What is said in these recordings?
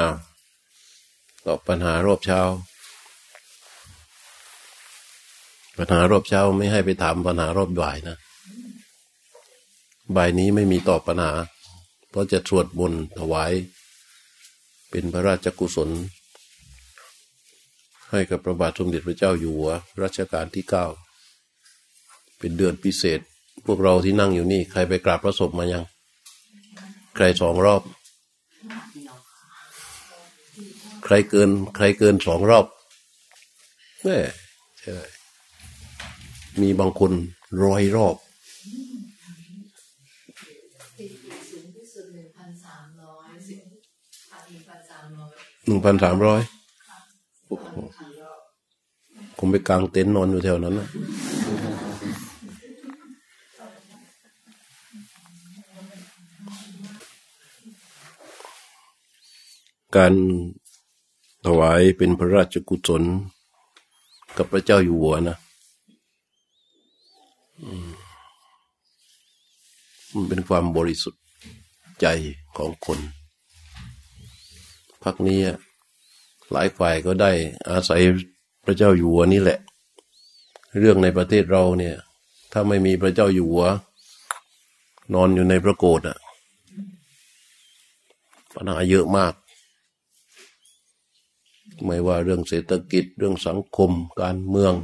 อ้าวตอบปัญหารอบเช้า ปัญหารอบเช้าไม่ให้ไปถามปัญหารอบบ่ายนะบ่ายนี้ไม่มีตอบปัญหา เพราะจะสวดบนถวาย เป็นพระราชกุศล ให้กับพระบาทสมเด็จพระเจ้าอยู่หัวรัชกาลที่เก้าเป็นเดือนพิเศษ พวกเราที่นั่งอยู่นี่ ใครไปกราบพระศพมายัง ใครสองรอบ ใครเกิน ใครเกินสองรอบแม่ใช่มีบางคนร้อยรอบหนึ่งพันสามร้อยผมไปกลางเต็นท์นอนอยู่แถวนั้นนะการ ถวายเป็นพระราชกุศล กับพระเจ้าอยู่หัวนะมันเป็นความบริสุทธิ์ใจของคนพักนี้หลายฝ่ายก็ได้อาศัยพระเจ้าอยู่หัวนี่แหละ เรื่องในประเทศเราเนี่ย ถ้าไม่มีพระเจ้าอยู่หัว นอนอยู่ในพระโกศอะปัญหาเยอะมาก ไม่ว่าเรื่องเศรษฐกิจเรื่องสังคมการเมือง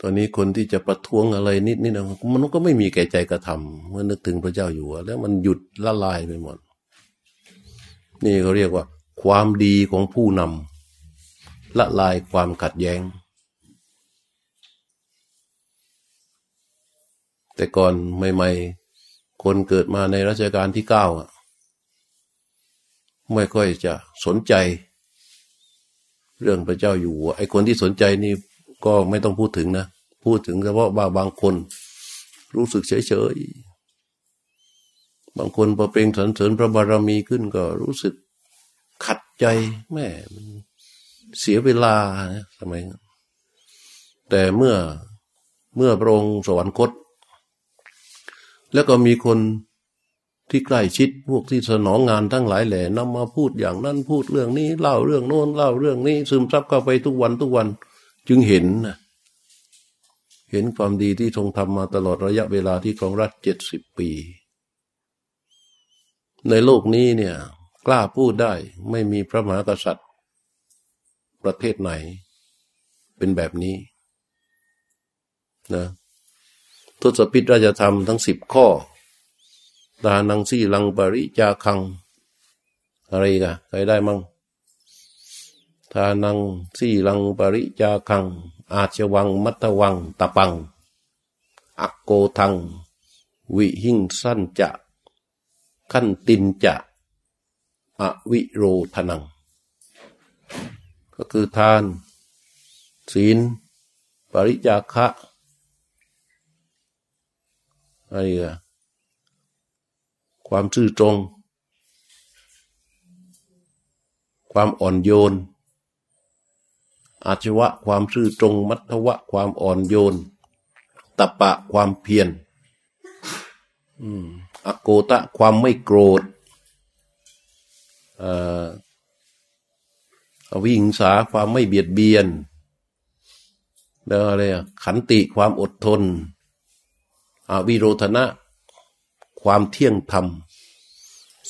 ตอนนี้คนที่จะประท้วงอะไรนิดนี่นะมันก็ไม่มีแก่ใจกระทำเมื่อนึกถึงพระเจ้าอยู่หัวแล้วมันหยุดละลายไปหมด นี่เขาเรียกว่า ความดีของผู้นำละลายความขัดแย้ง แต่ก่อนใหม่ ๆ คนเกิดมาในรัชกาลที่เก้าอะ ไม่ค่อยจะสนใจ เรื่องพระเจ้าอยู่ ไอ้คนที่สนใจนี่ก็ไม่ต้องพูดถึงนะ พูดถึงเฉพาะบางบางคน รู้สึกเฉยๆบางคนพอเปล่งสรรเสริญพระบารมีขึ้นก็รู้สึกขัดใจแม่เสียเวลาทำไมแต่เมื่อเมื่อพระองค์สวรรคต แล้วก็มีคน ที่ใกล้ชิดพวกที่สนองงานทั้งหลายแหล่นำมาพูดอย่างนั้นพูดเรื่องนี้เล่าเรื่องโน้นเล่าเรื่องนี้ ซึมซับเข้าไปทุกวันทุกวัน จึงเห็นนะเห็นความดีที่ทรงทำมาตลอดระยะเวลาที่ครองรัฐเจ็ดสิบปี ในโลกนี้เนี่ย กล้าพูดได้ไม่มีพระมหากษัตริย์ ประเทศไหน เป็นแบบนี้นะทศพิธราชธรรมทั้งสิบข้อ ดานังสีลังปริจาคัง อะไรกันใครได้มั่งทานังสีลังปริจาคัง อาชวังมัตวังตะปัง อักโกทัง วิหิงสั้นจะ ขั้นตินจะ อวิโรธนัง ก็คือทาน ศีล ปริจาคะอะไรกัน ความซื่อตรง ความอ่อนโยน อาชวะความซื่อตรง มัทวะ ความอ่อนโยนตะปะความเพียรอโกตะความไม่โกรธอวิหิงสาความไม่เบียดเบียนแล้วอะไรขันติความอดทนอวิโรธนะ ความเที่ยงธรรม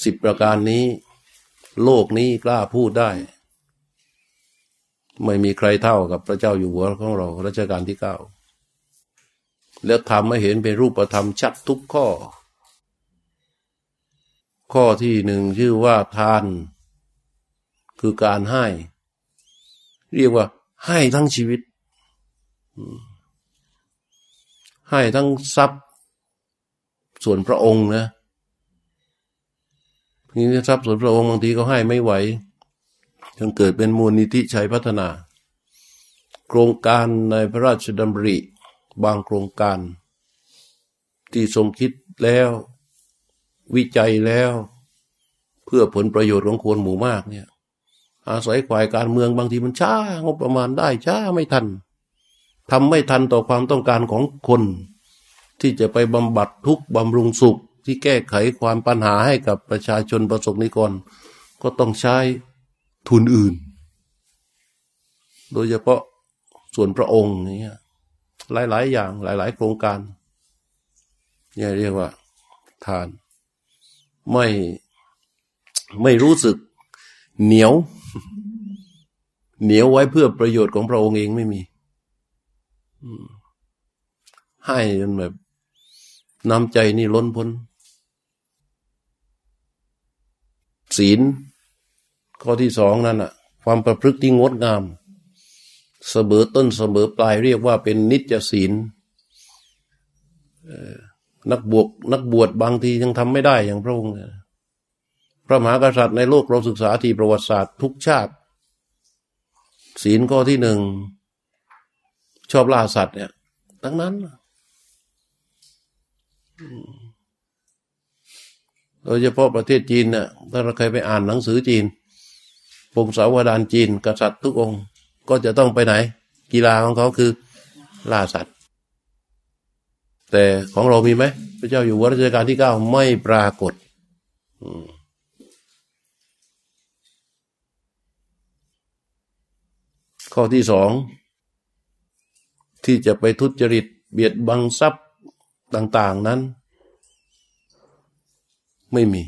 สิบประการนี้ โลกนี้กล้าพูดได้ ไม่มีใครเท่ากับพระเจ้าอยู่หัวของเรารัชกาลที่เก้าแล้วทำให้เห็นเป็นรูปธรรมชัดทุกข้อ ข้อที่หนึ่งชื่อว่าทาน คือการให้ เรียกว่า ให้ทั้งชีวิต ให้ทั้งทรัพย์ ส่วนพระองค์นะนี่ทรัพย์ส่วนพระองค์บางทีก็ให้ไม่ไหวจนเกิดเป็นมูลนิธิชัยพัฒนา โครงการในพระราชดำริ บางโครงการ ที่ทรงคิดแล้ว วิจัยแล้ว เพื่อผลประโยชน์ของคนหมู่มากเนี่ย อาศัยขวายการเมืองบางทีมันช้างบประมาณได้ช้าไม่ทันทำไม่ทันต่อความต้องการของคน ที่จะไปบำบัดทุกบำรุงสุขที่แก้ไขความปัญหาให้กับประชาชนประสบนิกร ก็ต้องใช้ทุนอื่น โดยเฉพาะส่วนพระองค์นี่หลาย ๆ อย่างหลาย ๆ โครงการนี่เรียกว่า ทาน ไม่ไม่รู้สึกเหนียว เหนียวไว้เพื่อประโยชน์ของพระองค์เองไม่มีให้จนแบบ น้ำใจนี่ล้นพ้น ศีล ข้อที่สองนั่นอะความประพฤติที่งดงาม เสมอต้นเสมอปลายเรียกว่าเป็นนิจศีลนักบวกนักบวชบางทียังทำไม่ได้อย่างพระองค์พระมหากษัตริย์ในโลกเราศึกษาที่ประวัติศาสตร์ทุกชาติ ศีลข้อที่หนึ่งชอบล่าสัตว์เนี่ยทั้งนั้น โดยเฉพาะประเทศจีนเนี่ยถ้าเราเคยไปอ่านหนังสือจีนพงศาวดารจีน กษัตริย์ทุกองค์ ก็จะต้องไปไหน กีฬาของเขาคือล่าสัตว์ แต่ของเรามีไหมพระเจ้าอยู่หัวรัชกาลที่เก้าไม่ปรากฏข้อที่สอง ที่จะไปทุจริตเบียดบังทรัพย ต่างๆนั้น ไม่มี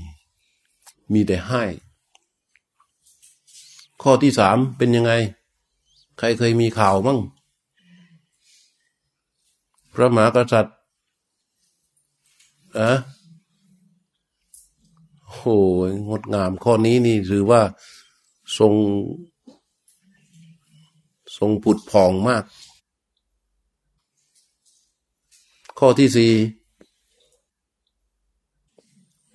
มีแต่ให้ ข้อที่สามเป็นยังไง ใครเคยมีข่าวมั่ง พระมหากษัตริย์อะโอ้ยงดงาม ข้อนี้นี่ถือว่าทรง ทรงผุดผ่องมาก ข้อที่สี่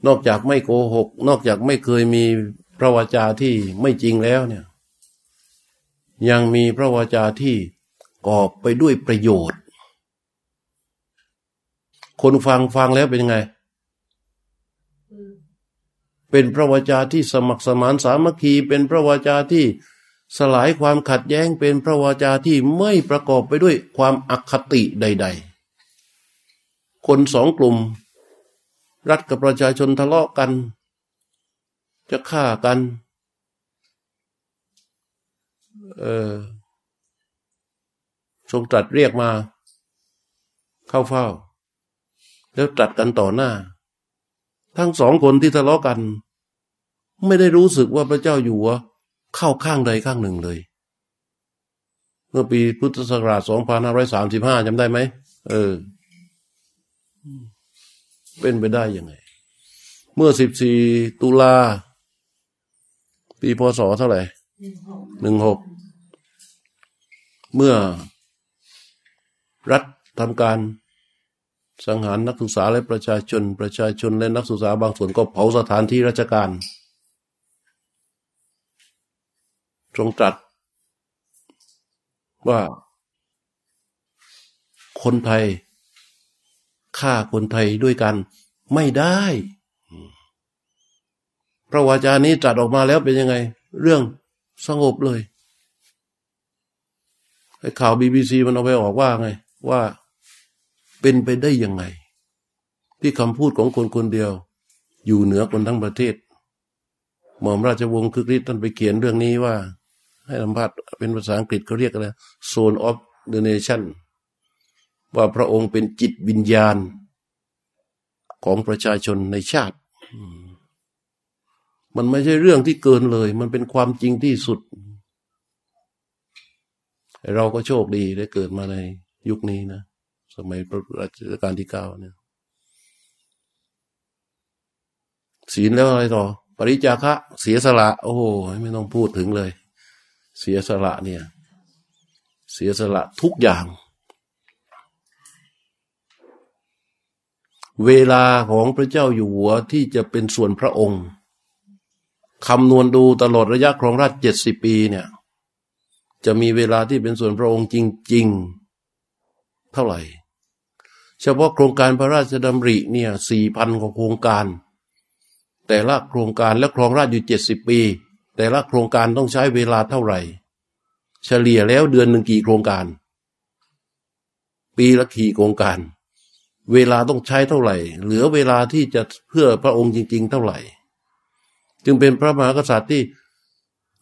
นอกจากไม่โกหก นอกจากไม่เคยมีพระวจาที่ไม่จริงแล้วเนี่ย ยังมีพระวจาที่กอบไปด้วยประโยชน์ คนฟังฟังแล้วเป็นยังไง เป็นพระวจาที่สมัครสมานสามัคคี เป็นพระวจาที่สลายความขัดแย้ง เป็นพระวจาที่ไม่ประกอบไปด้วยความอคติใด ๆ คนสองกลุ่ม รัฐกับประชาชนทะเลาะกัน จะฆ่ากัน เออทรงตรัสเรียกมา เข้าเฝ้า แล้วตรัสกันต่อหน้า ทั้งสองคนที่ทะเลาะกัน ไม่ได้รู้สึกว่าพระเจ้าอยู่หัวเข้าข้างใดข้างหนึ่งเลย เมื่อปีพุทธศักราช 2535จำได้ไหม เออ เป็นไปได้ยังไง เมื่อสิบสี่ตุลา ปีพศเท่าไหร่หนึ่งหกเมื่อรัฐทำการสังหารนักศึกษาและประชาชน ประชาชนและนักศึกษาบางส่วนก็เผาสถานที่ราชการทรงตรัสว่าคนไทย ฆ่าคนไทยด้วยกัน ไม่ได้ พระวาจานี้จัดออกมาแล้วเป็นยังไง เรื่องสงบเลยไอ้ข่าวบีบีซีมันเอาไปออกว่าไง ว่าเป็นไปได้ยังไง ที่คำพูดของคนคนเดียว อยู่เหนือคนทั้งประเทศ หม่อมราชวงศ์คึกฤทธิ์ท่านไปเขียนเรื่องนี้ว่า ให้สัมภาษณ์เป็นภาษาอังกฤษเขาเรียกอะไร Zone of the Nation ว่าพระองค์เป็นจิตวิญญาณ ของประชาชนในชาติ มันไม่ใช่เรื่องที่เกินเลย มันเป็นความจริงที่สุด เราก็โชคดีได้เกิดมาในยุคนี้นะ สมัยระราชการที่เก้าเนี่ยศีลแล้วอะไรต่อ ปริจาคะเสียสละ โอ้โหไม่ต้องพูดถึงเลย เสียสละเนี่ย เสียสละทุกอย่าง เวลาของพระเจ้าอยู่หัวที่จะเป็นส่วนพระองค์คำนวณดูตลอดระยะครองราชเจ็ดสิบปีเนี่ย จะมีเวลาที่เป็นส่วนพระองค์จริง ๆ เท่าไหร่ เฉพาะโครงการพระราชดำริเนี่ยสี่พันกว่าโครงการ แต่ละโครงการและครองราชอยู่เจ็ดสิบปี แต่ละโครงการต้องใช้เวลาเท่าไหร่ เฉลี่ยแล้วเดือนหนึ่งกี่โครงการ ปีละกี่โครงการ เวลาต้องใช้เท่าไหร่ เหลือเวลาที่จะเพื่อพระองค์จริง ๆ เท่าไหร่ จึงเป็นพระมหากษัตริย์ที่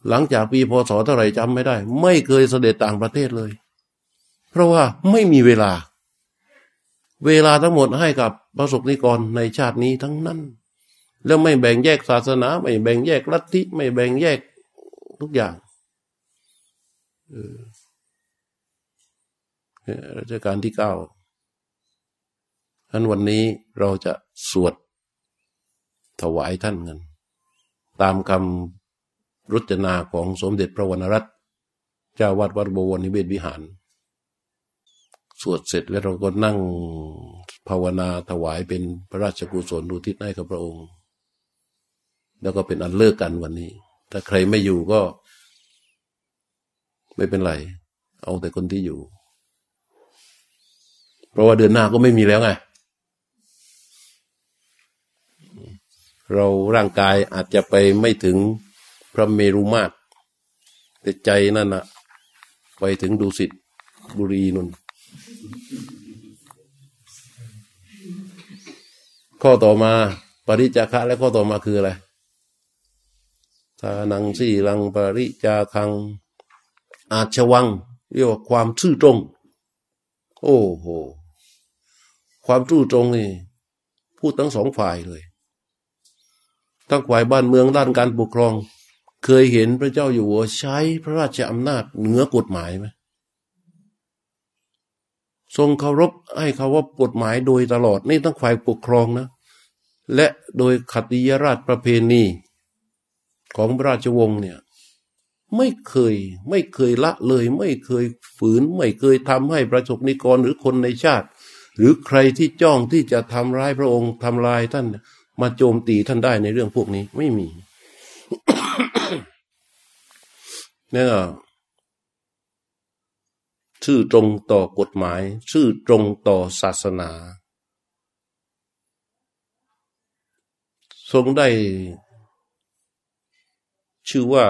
หลังจากปีพศเท่าไหร่จำไม่ได้ ไม่เคยเสด็จต่างประเทศเลย เพราะว่าไม่มีเวลา เวลาทั้งหมดให้กับประสบนิกรในชาตินี้ทั้งนั้น แล้วไม่แบ่งแยกศาสนา ไม่แบ่งแยกลัทธิไม่แบ่งแยกทุกอย่างรัชกาลที่เก้า ท่านวันนี้เราจะสวดถวายท่านกันตามคำรุจนาของสมเด็จพระวรรณรัตน์เจ้าวัดวัดบวรนิเวศวิหาร สวดเสร็จแล้วเราก็นั่งภาวนาถวายเป็นพระราชกุศลดูทิศให้กับพระองค์ แล้วก็เป็นอันเลิกกันวันนี้ ถ้าใครไม่อยู่ก็ ไม่เป็นไร เอาแต่คนที่อยู่ เพราะว่าเดือนหน้าก็ไม่มีแล้วไง เราร่างกายอาจจะไปไม่ถึงพระเมรุมาตรแต่ใจนั่นนะไปถึงดุสิตบุรีนุนข้อต่อมาปริจาคะและข้อต่อมาคืออะไรทานังสี่ลังปริจาคัง อาชวัง เรียกว่าความซื่อตรง โอ้โห ความซื่อตรงนี่ พูดทั้งสองฝ่ายเลย ทั้งฝ่ายบ้านเมืองด้านการปกครอง เคยเห็นพระเจ้าอยู่หัวใช้พระราชอำนาจเหนือกฎหมายไหมทรงเคารพให้เคารพกฎหมายโดยตลอดนี่ทั้งฝ่ายปกครองนะ และโดยขัติยราชประเพณีของพระราชวงศ์เนี่ยไม่เคยไม่เคยละเลย ไม่เคยฝืน ไม่เคยทำให้ประสบนิกรหรือคนในชาติ หรือใครที่จ้องที่จะทำร้ายพระองค์ทำลายท่าน มาโจมตีท่านได้ในเรื่องพวกนี้ไม่มีเนี่ยชื่อตรงต่อกฎหมายชื่อตรงต่อศาสนา ทรงได้ ชื่อว่า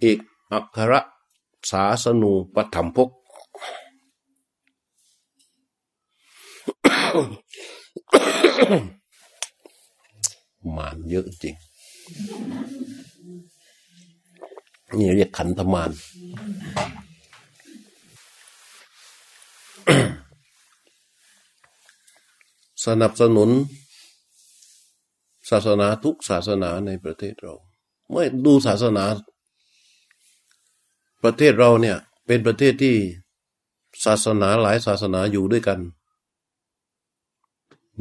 เอกอัครสาสนูปฐมพก มานเยอะจริง นี่เรียกขันธมานสนับสนุน ศาสนาทุกศาสนาในประเทศเราเมื่อดูศาสนา ประเทศเราเนี่ย เป็นประเทศที่ศาสนาหลายศาสนาอยู่ด้วยกัน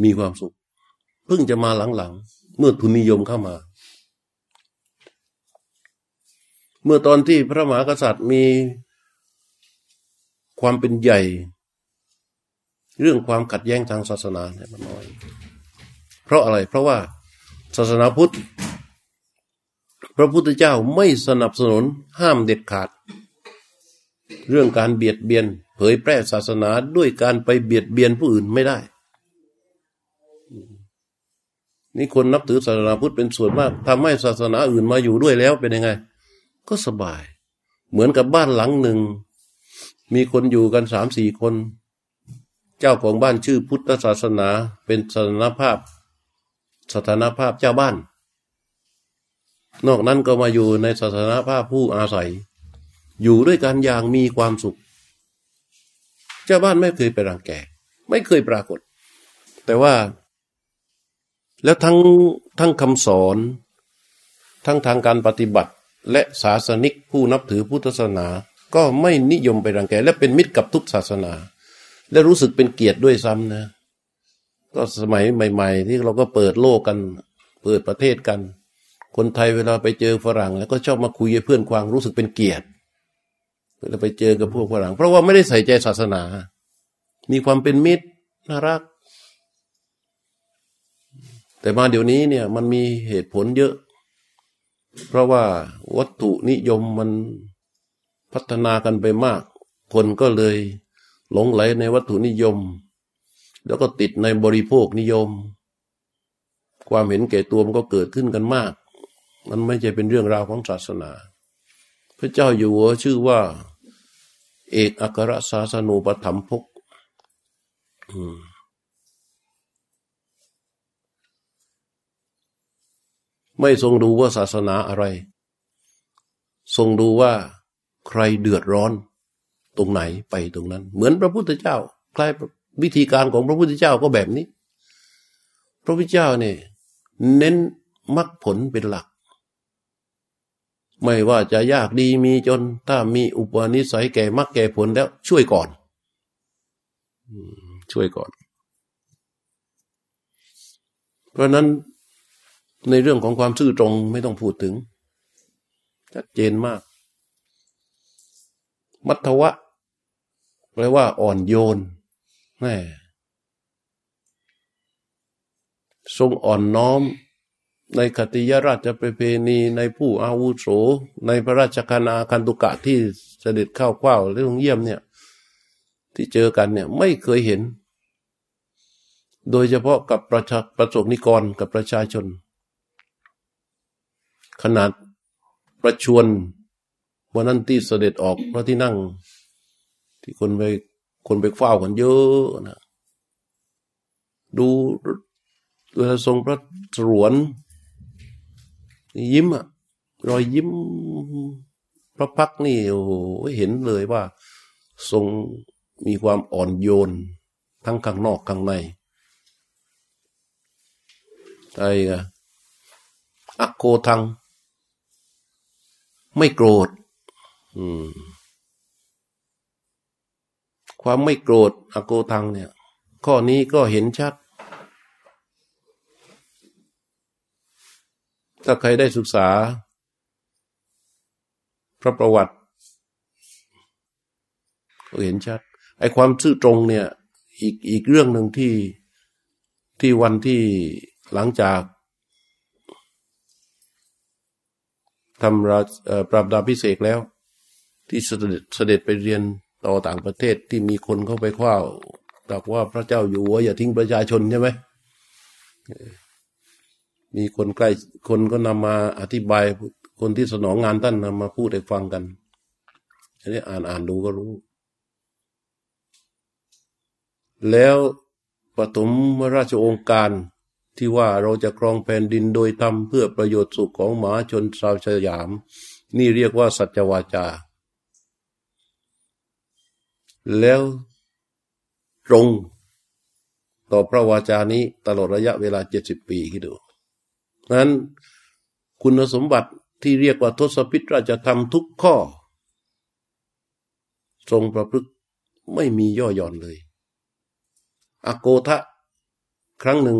มีความสุข เพิ่งจะมาหลัง เมื่อทุนนิยมเข้ามา เมื่อตอนที่พระมหากษัตริย์มีความเป็นใหญ่ เรื่องความขัดแย้งทางศาสนาเนี่ยมันน้อย เพราะอะไร เพราะว่าศาสนาพุทธ พระพุทธเจ้าไม่สนับสนุนห้ามเด็ดขาด เรื่องการเบียดเบียน เผยแพร่ศาสนาด้วยการไปเบียดเบียนผู้อื่นไม่ได้ นี่คนนับถือศาสนาพุทธเป็นส่วนมากทำให้ศาสนาอื่นมาอยู่ด้วยแล้วเป็นยังไง ก็สบาย เหมือนกับบ้านหลังหนึ่ง มีคนอยู่กันสามสี่คน เจ้าของบ้านชื่อพุทธศาสนา เป็นสถานภาพสถานภาพเจ้าบ้าน นอกนั้นก็มาอยู่ในสถานภาพผู้อาศัย อยู่ด้วยกันอย่างมีความสุข เจ้าบ้านไม่เคยไปรังแก ไม่เคยปรากฏ แต่ว่า แล้วทั้งทั้งคำสอน ทั้งทางการปฏิบัติ และศาสนิกผู้นับถือพุทธศาสนา ก็ไม่นิยมไปรังแก และเป็นมิตรกับทุกศาสนา และรู้สึกเป็นเกียรติด้วยซ้ำนะ ก็สมัยใหม่ ๆ ที่เราก็เปิดโลกกัน เปิดประเทศกัน คนไทยเวลาไปเจอฝรั่ง แล้วก็ชอบมาคุยกับเพื่อนควางรู้สึกเป็นเกียรติเวลาไปเจอกับพวกฝรั่ง เพราะว่าไม่ได้ใส่ใจศาสนา มีความเป็นมิตรน่ารัก แต่มาเดี๋ยวนี้เนี่ยมันมีเหตุผลเยอะ เพราะว่าวัตถุนิยมมันพัฒนากันไปมาก คนก็เลยหลงไหลในวัตถุนิยม แล้วก็ติดในบริโภคนิยม ความเห็นแก่ตัวมันก็เกิดขึ้นกันมาก มันไม่ใช่เป็นเรื่องราวของศาสนา พระเจ้าอยู่หัวชื่อว่า เอกอัครศาสนูปถัมภก ไม่ทรงดูว่าศาสนาอะไร ทรงดูว่าใครเดือดร้อน ตรงไหนไปตรงนั้น เหมือนพระพุทธเจ้า คล้ายวิธีการของพระพุทธเจ้าก็แบบนี้ พระพุทธเจ้าเนี่ยเน้นมรรคผลเป็นหลัก ไม่ว่าจะยากดีมีจน ถ้ามีอุปนิสัยแก่มรรคแก่ผลแล้ว ช่วยก่อนช่วยก่อน เพราะนั้น ในเรื่องของความซื่อตรงไม่ต้องพูดถึง ชัดเจนมาก มัทวะแปลว่าอ่อนโยนแม่ทรงอ่อนน้อม ในคติยราชประเพณีในผู้อาวุโส ในพระราชคณาคันตุกะที่เสด็จเข้าเฝ้าเรื่องเยี่ยมเนี่ย ที่เจอกันเนี่ยไม่เคยเห็น โดยเฉพาะกับประชาประสบนิกรกับประชาชน ขนาดประชวนวันนั้นที่เสด็จออกพระที่นั่ง ที่คนไปคนไปเฝ้ากันเยอะนะดูเวลาทรงพระสรวน ยิ้มอะรอยยิ้มพระพักนี่โอ้โหเห็นเลยว่า ทรงมีความอ่อนโยน ทั้งข้างนอกข้างในไอ้อะอักโกทัง ไม่โกรธความไม่โกรธอโกทังเนี่ย ข้อนี้ก็เห็นชัด ถ้าใครได้ศึกษา พระประวัติก็เห็นชัด ไอ้ความซื่อตรงเนี่ย อีกอีกเรื่องหนึ่งที่ที่วันที่หลังจาก ทำราปราบดาพิเศษแล้ว ที่เสด็จเสด็จไปเรียนต่อต่างประเทศที่มีคนเข้าไปคว้าแต่ว่าพระเจ้าอยู่หัวอย่าทิ้งประชาชนใช่ไหมมีคนใกล้คนก็นำมาอธิบายคนที่สนองงานท่านนำมาพูดให้ฟังกันอันนี้อ่านอ่านดูก็รู้ แล้วปฐมราชองค์การ ที่ว่าเราจะครองแผ่นดินโดยทำเพื่อประโยชน์สุขของหมาชนชาวสยาม นี่เรียกว่าสัจวาจา แล้วตรงต่อพระวาจานี้ตลอดระยะเวลาเจ็ดสิบปีคิดดูนั้นคุณสมบัติที่เรียกว่าทศพิตราจะทำทุกข้อ ทรงประพฤติไม่มีย่อหย่อนเลย อโกทะ ครั้งหนึ่ง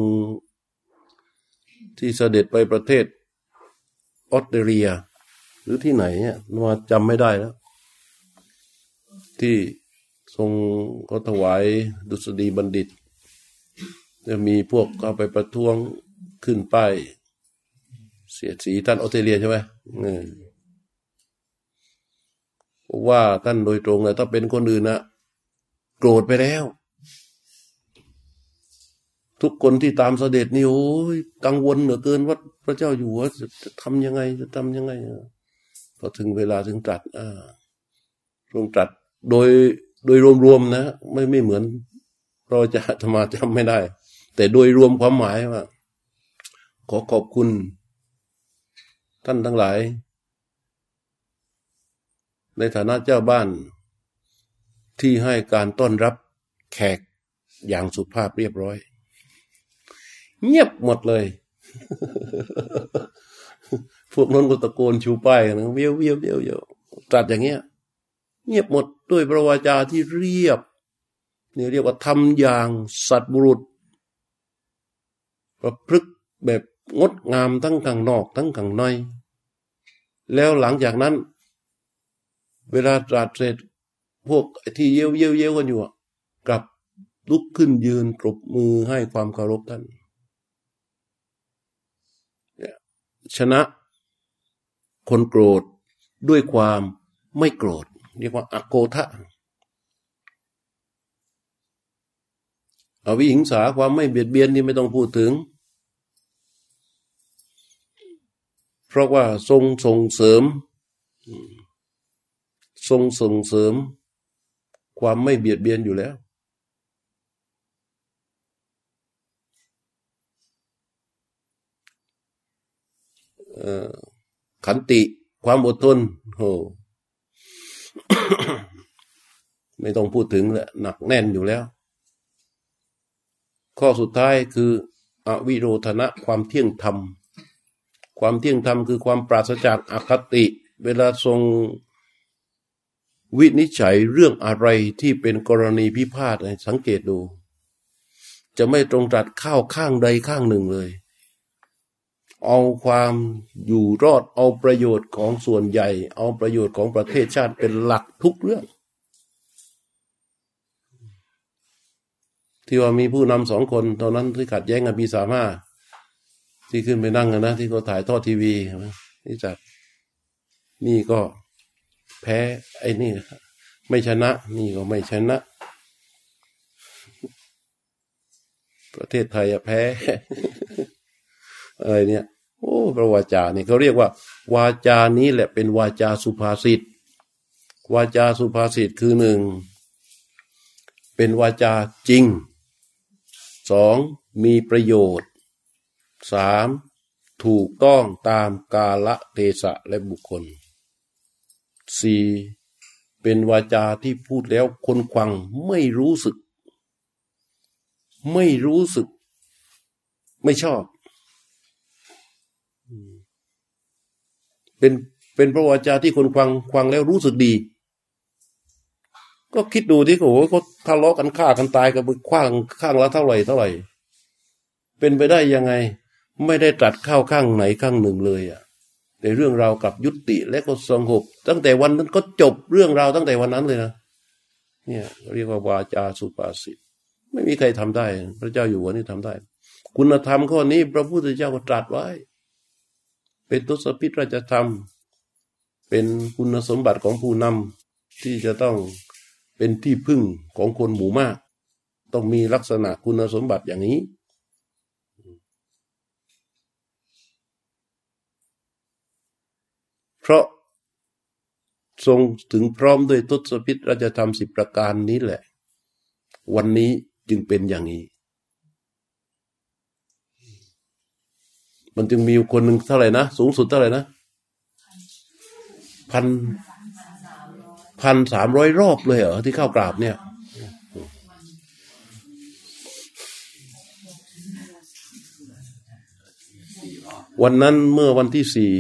ที่เสด็จไปประเทศออสเตรเลีย หรือที่ไหนเนี่ยมาจำไม่ได้แล้ว ที่ทรงก็ถวายดุษฎีบัณฑิต จะมีพวกเข้าไปประท้วงขึ้นป้ายเสียดสีท่านออสเตรเลียใช่ไหมว่าท่านโดยตรงเลยถ้าเป็นคนอื่นนะโกรธไปแล้ว ทุกคนที่ตามเสด็จนี่โอ้ยกังวลเหลือเกินว่าพระเจ้าอยู่ว่าจะทำยังไงจะทำยังไงพอถึงเวลาถึงตรัสอ่าทรงตรัสโดยโดยรวมๆนะ ไม่ไม่เหมือน เราจะธรรมาจำไม่ได้ แต่โดยรวมความหมายว่า ขอขอบคุณ ท่านทั้งหลาย ในฐานะเจ้าบ้าน ที่ให้การต้อนรับแขกอย่างสุภาพเรียบร้อย เงียบหมดเลย พวกนั้นก็ตะโกนชูป้ายนะเวียวเวียวเวียวเวียวตัดอย่างเงี้ย เงียบหมดด้วยพระวาจาที่เรียบนี่เรียกว่าทำอย่างสัตบุรุษ ประพฤกแบบงดงามทั้งข้างนอกทั้งข้างในแล้วหลังจากนั้น เวลาตรัสเสร็จพวกที่เย้ยวเย้ยวเย้ยวกันอยู่กลับลุกขึ้นยืนปรบมือให้ความเคารพท่าน ชนะ คนโกรธด้วยความไม่โกรธ เรียกว่าอโกทะอวิหิงสาความไม่เบียดเบียนนี่ไม่ต้องพูดถึง เพราะว่าทรงส่งเสริม ทรงส่งเสริม ความไม่เบียดเบียนอยู่แล้ว ขันติความอดทนโอ้ไม่ต้องพูดถึงแหละหนักแน่นอยู่แล้ว ข้อสุดท้ายคือ อวิโรธนะความเที่ยงธรรม ความเที่ยงธรรมคือความปราศจากอคติ เวลาทรงวินิจฉัยเรื่องอะไรที่เป็นกรณีพิพาทสังเกตดู จะไม่ตรงตัดข้าวข้างใดข้างหนึ่งเลย เอาความอยู่รอดเอาประโยชน์ของส่วนใหญ่ เอาประโยชน์ของประเทศชาติเป็นหลักทุกเรื่อง ที่ว่ามีผู้นำสองคนตอนนั้นที่ขัดแย้งกันปีสามห้าที่ขึ้นไปนั่งกันนะ ที่เขาถ่ายทอดทีวีนี่จัดนี่ก็แพ้ไอ้นี่ไม่ชนะ นี่ก็ไม่ชนะ ประเทศไทยอะแพ้อะไรเนี่ย โอ้พระวาจานี่เขาเรียกว่า วาจานี้แหละเป็นวาจาสุภาษิตวาจาสุภาษิตคือหนึ่งเป็นวาจาจริงสองมีประโยชน์สามถูกต้องตามกาละเทศะและบุคคลสี่เป็นวาจาที่พูดแล้วคนฟังไม่รู้สึก ไม่รู้สึก ไม่ชอบ เป็นเป็นพระวาจาที่คนฟังฟังแล้วรู้สึกดี ก็คิดดูที่โอ้โหเขาทะเลาะกันฆ่ากันตายกันคว้างข้างละเท่าไหร่เท่าไหร่ เป็นไปได้ยังไง ไม่ได้ตัดเข้าข้างไหนข้างหนึ่งเลยอะแต่เรื่องราวกับยุติและก็สงบตั้งแต่วันนั้นก็จบเรื่องราวตั้งแต่วันนั้นเลยนะเนี่ยเรียกว่าวาจาสุภาษิตไม่มีใครทำได้ พระเจ้าอยู่หัวนี่ทำได้ คุณธรรมข้อนี้พระพุทธเจ้าก็ตรัสไว้ เป็นตุสพิตราชธรรม เป็นคุณสมบัติของผู้นำที่จะต้องเป็นที่พึ่งของคนหมู่มาก ต้องมีลักษณะคุณสมบัติอย่างนี้ เพราะทรงถึงพร้อมด้วยทศพิษราชธรรมสิบประการนี้แหละ วันนี้จึงเป็นอย่างนี้ มันจึงมีคนหนึ่งเท่าไหร่นะ สูงสุดเท่าไหร่นะพันพันสามร้อยรอบเลยเหรอที่เข้ากราบเนี่ยวันนั้นเมื่อวันที่สี่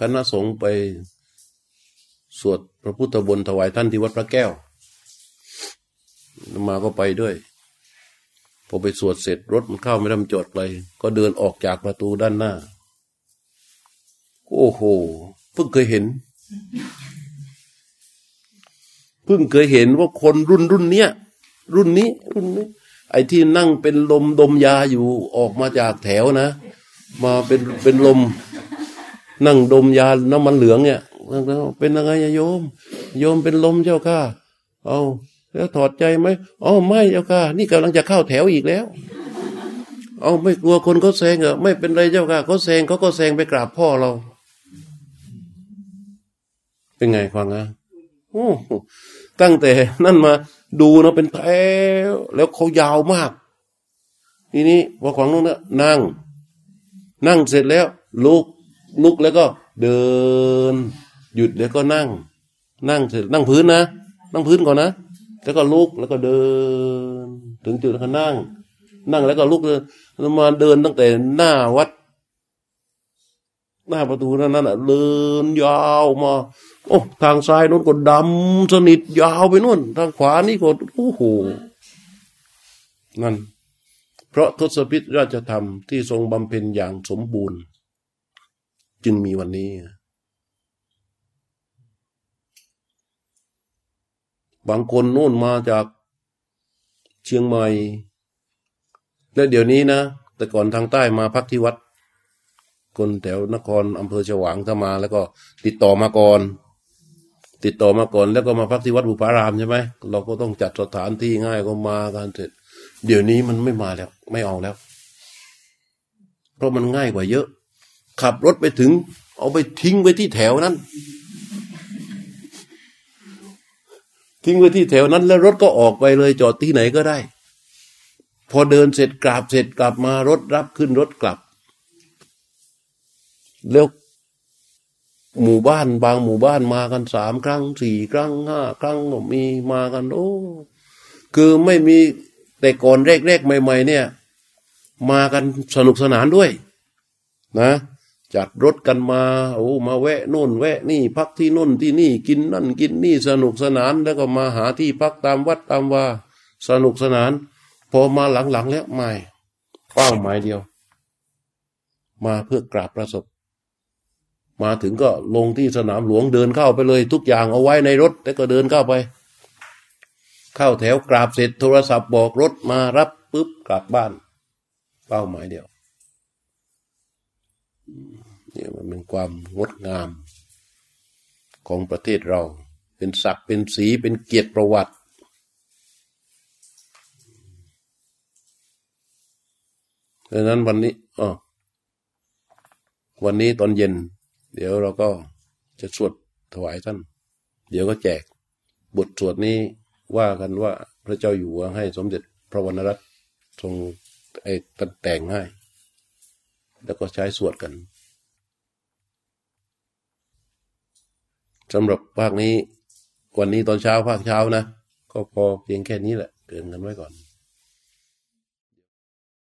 คณะสงฆ์ไปสวดพระพุทธบนถวายท่านที่วัดพระแก้ว มาก็ไปด้วย พอไปสวดเสร็จรถมันเข้าไม่ได้มจอดไปก็เดินออกจากประตูด้านหน้า โอ้โหเพิ่งเคยเห็นเพิ่งเคยเห็นว่าคนรุ่นรุ่นเนี้ยรุ่นนี้ รุ่นนี้ ไอ้ที่นั่งเป็นลมดมยาอยู่ออกมาจากแถวนะ มาเป็นเป็นลม นั่งดมยาน้ำมันเหลืองเนี่ยเป็นยังไงโยม โยมเป็นลมเจ้าค่ะ เอา แล้วถอดใจไหมอ๋อไม่เจ้าค่ะ นี่กำลังจะเข้าแถวอีกแล้ว เอาไม่กลัวคนเขาแซงเหรอไม่เป็นไรเจ้าค่ะเขาแซงเขาก็แซงไปกราบพ่อเรา เป็นไงฟังอะโอ้ตั้งแต่นั่นมาดูนะเป็นแถวแล้วเขายาวมาก ทีนี้พอของนู้นนะนั่ง นั่งเสร็จแล้ว ลุกลุกแล้วก็เดิน หยุดแล้วก็นั่ง นั่งเสร็จนั่งพื้นนะ นั่งพื้นก่อนนะ แล้วก็ลุกแล้วก็เดิน ถึงจุดแล้วก็นั่ง นั่งแล้วก็ลุกเดินมาเดินตั้งแต่หน้าวัด หน้าประตูนั่นน่ะเดินยาวมา โอ้ทางซ้ายนู้นก็ดำสนิทยาวไปนู่น ทางขวานี่ก็โอ้โหนั่น เพราะทศพิธราชธรรมที่ทรงบำเพ็ญอย่างสมบูรณ์ จึงมีวันนี้ บางคนนู่นมาจากเชียงใหม่ และเดี๋ยวนี้นะ แต่ก่อนทางใต้มาพักที่วัด คนแถวนครอำเภอฉวางถ้ามา แล้วก็ติดต่อมาก่อน ติดต่อมาก่อน แล้วก็มาพักที่วัดบุพารามใช่ไหมเราก็ต้องจัดสถานที่ง่ายก็มากันเสร็จ เดี๋ยวนี้มันไม่มาแล้ว ไม่เอาแล้ว เพราะมันง่ายกว่าเยอะ ขับรถไปถึง เอาไปทิ้งไว้ที่แถวนั้น ทิ้งไว้ที่แถวนั้น แล้วรถก็ออกไปเลยจอดที่ไหนก็ได้ พอเดินเสร็จกราบเสร็จกลับมารถรับขึ้นรถกลับ แล้วหมู่บ้านบางหมู่บ้านมากันสามครั้งสี่ครั้งห้าครั้งก็มีมากันโอ้คือไม่มีแต่ก่อนแรกๆใหม่ ๆ เนี่ย มากันสนุกสนานด้วย นะ จัดรถกันมาโอ้มาแวะโน่นแวะนี่พักที่นู่นที่นี่กินนั่นกินนี่สนุกสนานแล้วก็มาหาที่พักตามวัดตามว่าสนุกสนาน พอมาหลังๆแล้วไม่เป้าหมายเดียว มาเพื่อกราบประสบ มาถึงก็ลงที่สนามหลวงเดินเข้าไปเลย ทุกอย่างเอาไว้ในรถแต่ก็เดินเข้าไป เข้าแถวกราบเสร็จโทรศัพท์บอกรถมารับปุ๊บกลับบ้าน เป้าหมายเดียว นี่มันเป็นความงดงามของประเทศเรา เป็นศักดิ์เป็นสีเป็นเกียรติประวัติ ดังนั้นวันนี้อ๋อวันนี้ตอนเย็น เดี๋ยวเราก็จะสวดถวายท่าน เดี๋ยวก็แจก บทสวดนี้ว่ากันว่าพระเจ้าอยู่หัวให้สมเด็จพระวรรณรัตน์ทรงไอ้ตันแต่งให้ แล้วก็ใช้สวดกันสำหรับภาคนี้ วันนี้ตอนเช้าภาคเช้านะ ก็พอเพียงแค่นี้แหละ เกินกันไว้ก่อน